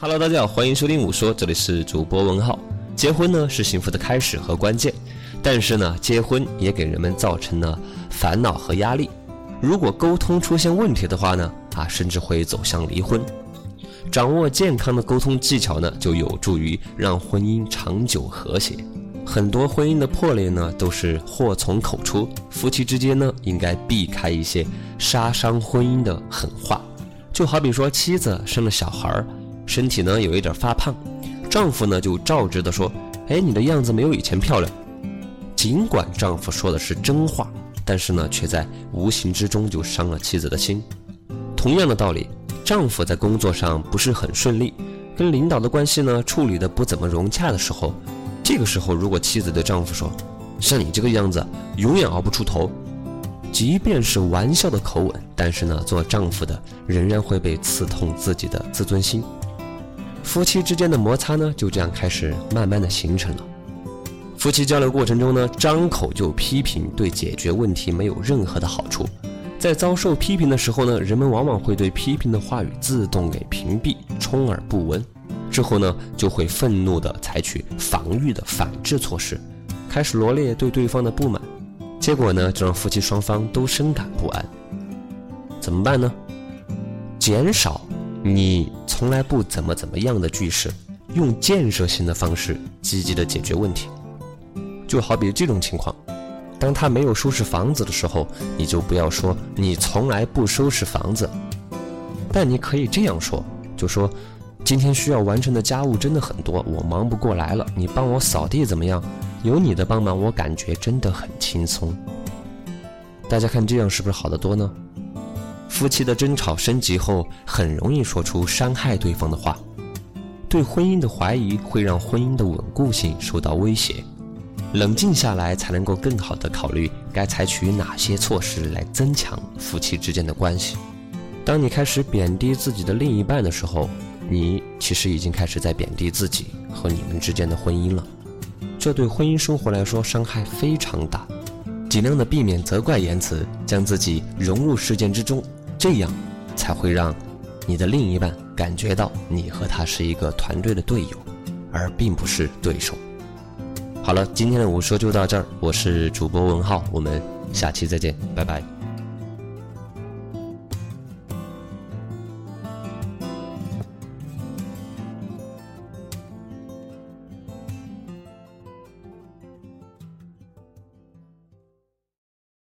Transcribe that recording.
Hello，大家好，欢迎收听五说，这里是主播文浩。结婚呢是幸福的开始和关键，但是呢，结婚也给人们造成了烦恼和压力。如果沟通出现问题的话呢，啊，甚至会走向离婚。掌握健康的沟通技巧呢，就有助于让婚姻长久和谐。很多婚姻的破裂呢，都是祸从口出。夫妻之间呢，应该避开一些杀伤婚姻的狠话，就好比说妻子生了小孩儿。身体呢有一点发胖，丈夫呢就照直的说：“哎，你的样子没有以前漂亮。”尽管丈夫说的是真话，但是呢却在无形之中就伤了妻子的心。同样的道理，丈夫在工作上不是很顺利，跟领导的关系呢处理的不怎么融洽的时候，这个时候如果妻子对丈夫说：“像你这个样子，永远熬不出头。”即便是玩笑的口吻，但是呢做丈夫的仍然会被刺痛自己的自尊心。夫妻之间的摩擦呢，就这样开始慢慢的形成了。夫妻交流过程中呢，张口就批评，对解决问题没有任何的好处。在遭受批评的时候呢，人们往往会对批评的话语自动给屏蔽，充耳不闻。之后呢，就会愤怒的采取防御的反制措施，开始罗列对对方的不满。结果呢，就让夫妻双方都深感不安。怎么办呢？减少你。从来不怎么怎么样的句式，用建设性的方式积极的解决问题。就好比这种情况，当他没有收拾房子的时候，你就不要说你从来不收拾房子，但你可以这样说，就说今天需要完成的家务真的很多，我忙不过来了，你帮我扫地怎么样？有你的帮忙，我感觉真的很轻松。大家看这样是不是好得多呢？夫妻的争吵升级后，很容易说出伤害对方的话。对婚姻的怀疑会让婚姻的稳固性受到威胁。冷静下来，才能够更好的考虑该采取哪些措施来增强夫妻之间的关系。当你开始贬低自己的另一半的时候，你其实已经开始在贬低自己和你们之间的婚姻了。这对婚姻生活来说伤害非常大。尽量的避免责怪言辞，将自己融入事件之中。这样才会让你的另一半感觉到你和他是一个团队的队友，而并不是对手。好了，今天的我说就到这儿，我是主播文浩，我们下期再见，拜拜。